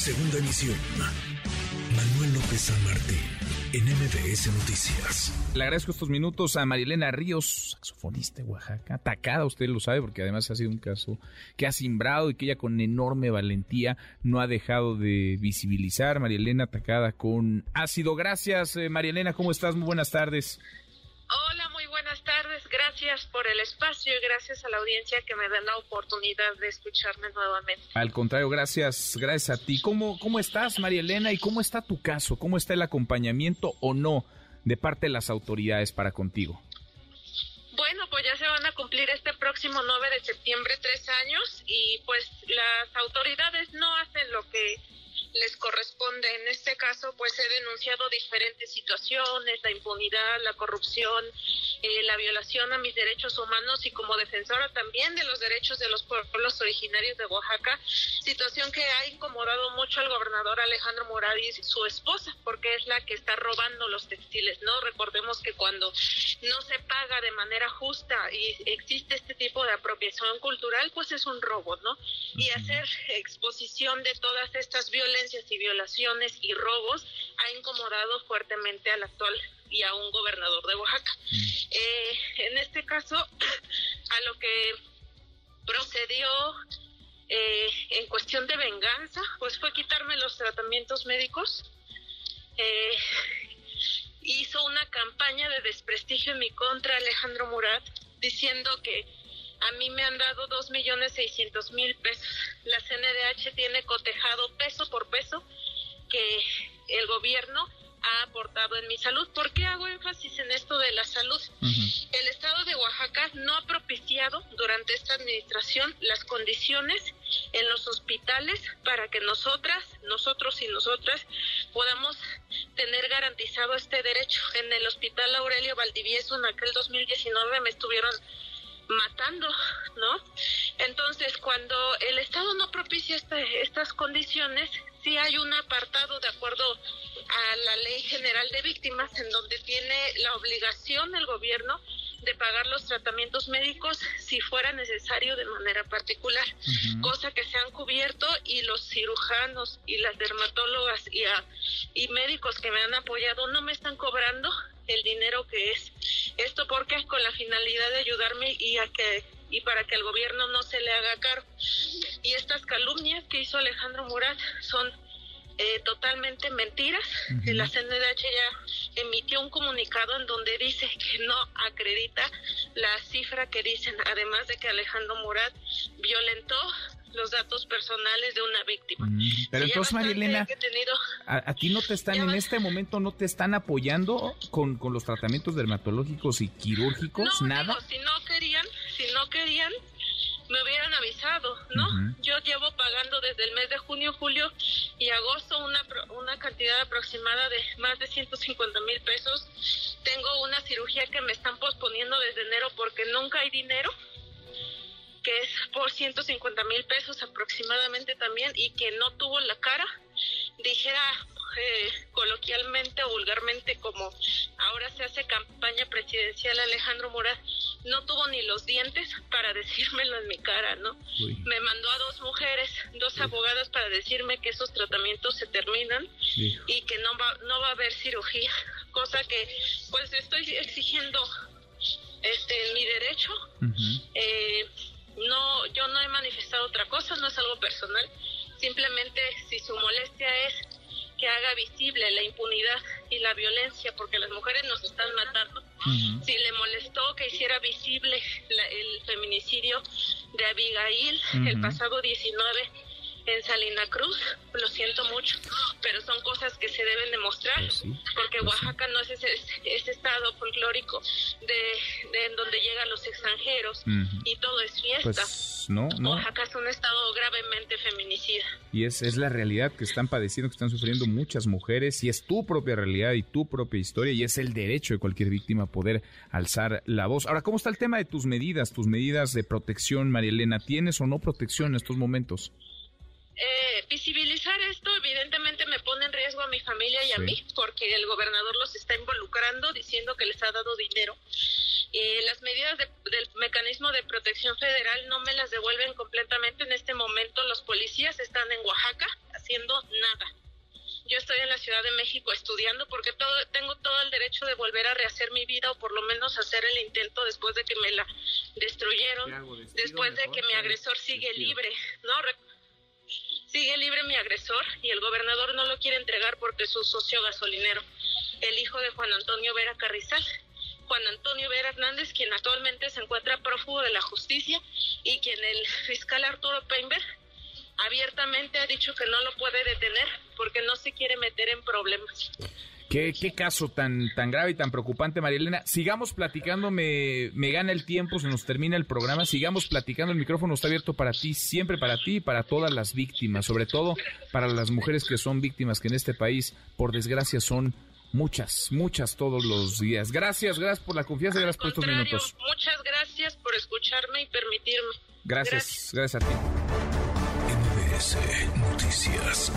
Segunda emisión. Manuel López San Martín, en MBS Noticias. Le agradezco estos minutos a Marilena Ríos, saxofonista de Oaxaca, atacada, usted lo sabe, porque además ha sido un caso que ha simbrado y que ella con enorme valentía no ha dejado de visibilizar. Marilena atacada con ácido. Gracias, eh, Marilena, ¿cómo estás? Muy buenas tardes. Gracias por el espacio y gracias a la audiencia que me da la oportunidad de escucharme nuevamente. Al contrario, gracias, gracias a ti. ¿Cómo, cómo estás, María Elena? ¿Y cómo está tu caso? ¿Cómo está el acompañamiento o no de parte de las autoridades para contigo? Bueno, pues ya se van a cumplir este próximo 9 de septiembre tres años y pues las autoridades no hacen lo que les corresponde. En este caso, pues he denunciado diferentes situaciones, la impunidad, la corrupción, eh, la violación a mis derechos humanos y como defensora también de los derechos de los pueblos originarios de Oaxaca, situación que ha incomodado mucho al gobernador Alejandro Morales y su esposa, porque es la que está robando los textiles, ¿no? Recordemos que cuando no se paga de manera justa y existe este tipo de apropiación cultural, pues es un robo, ¿no? Y hacer exposición de todas estas violencias y violaciones y robos ha incomodado fuertemente al actual y a un gobernador de Oaxaca. Mm. Eh, en este caso, a lo que procedió eh, en cuestión de venganza, pues fue quitarme los tratamientos médicos. Eh, hizo una campaña de desprestigio en mi contra, Alejandro Murat, diciendo que a mí me han dado dos millones seiscientos mil pesos. La CNDH tiene cotejado peso por peso que el gobierno ha aportado en mi salud. ¿Por qué hago énfasis en esto de la salud? El Estado de Oaxaca no ha propiciado durante esta administración las condiciones en los hospitales para que nosotras, nosotros y nosotras podamos tener garantizado este derecho. En el Hospital Aurelio Valdivieso en aquel 2019 me estuvieron matando, ¿no? Entonces, cuando el Estado no propicia este, estas condiciones, sí hay un apartado de acuerdo a la Ley General de Víctimas en donde tiene la obligación el gobierno de pagar los tratamientos médicos si fuera necesario de manera particular, cosa que se han cubierto y los cirujanos y las dermatólogas y, y médicos que me han apoyado no me están cobrando el dinero que es. Esto porque con la finalidad de ayudarme y a que y para que el gobierno no se le haga cargo. Y estas calumnias que hizo Alejandro Murat son eh, totalmente mentiras. La CNDH ya emitió un comunicado en donde dice que no acredita la cifra que dicen, además de que Alejandro Murat violentó los datos personales de una víctima. Pero entonces, Marilena, a, ti no te están, en este momento, no te están apoyando con, con los tratamientos dermatológicos y quirúrgicos, nada. si no querían, si no querían, me hubieran avisado, ¿no? Yo llevo pagando desde el mes de junio, julio y agosto una, una cantidad aproximada de más de 150 mil pesos. Tengo una cirugía que me están posponiendo desde enero porque nunca hay dinero que es por 150 mil pesos aproximadamente también y que no tuvo la cara, dijera eh, coloquialmente o vulgarmente como ahora se hace campaña presidencial Alejandro Murat, no tuvo ni los dientes para decírmelo en mi cara, ¿no? Me mandó a dos mujeres, dos abogadas para decirme que esos tratamientos se terminan y que no va, no va a haber cirugía, cosa que pues estoy exigiendo este mi derecho. eh, no, yo no he manifestado otra cosa, no es algo personal. Simplemente si su molestia es que haga visible la impunidad y la violencia, porque las mujeres nos están matando. Si le molestó que hiciera visible el feminicidio de Abigail el pasado 19 en Salina Cruz, lo siento mucho, pero son cosas que se deben demostrar, pues porque pues Oaxaca no es ese, estado folclórico de, en donde llegan los extranjeros y todo es fiesta. Pues no, no. Oaxaca es un estado gravemente feminicida. Y es, es la realidad que están padeciendo, que están sufriendo muchas mujeres, y es tu propia realidad y tu propia historia, y es el derecho de cualquier víctima poder alzar la voz. Ahora, ¿cómo está el tema de tus medidas, tus medidas de protección, María Elena? ¿Tienes o no protección en estos momentos? Eh, visibilizar esto evidentemente me pone en riesgo a mi familia y a mí porque el gobernador los está involucrando diciendo que les ha dado dinero. y las medidas del mecanismo de protección federal no me las devuelven completamente. En este momento los policías están en Oaxaca haciendo nada. Yo estoy en la Ciudad de México estudiando porque todo, tengo todo el derecho de volver a rehacer mi vida o por lo menos hacer el intento después de que me la destruyeron, después de que mi agresor sigue libre, ¿no? Sigue libre mi agresor y el gobernador no lo quiere entregar porque es su socio gasolinero, el hijo de Juan Antonio Vera Carrizal. Juan Antonio Vera Hernández, quien actualmente se encuentra prófugo de la justicia y quien el fiscal Arturo Peinberg abiertamente ha dicho que no lo puede detener porque no se quiere meter en problemas. Qué, qué caso tan, tan grave y tan preocupante, María Elena. Sigamos platicando, me, me gana el tiempo, se nos termina el programa. Sigamos platicando, el micrófono está abierto para ti, siempre para ti y para todas las víctimas, sobre todo para las mujeres que son víctimas, que en este país, por desgracia, son muchas, muchas todos los días. Gracias, gracias por la confianza, gracias por estos minutos. Muchas gracias por escucharme y permitirme. Gracias, gracias, gracias a ti. MBS Noticias.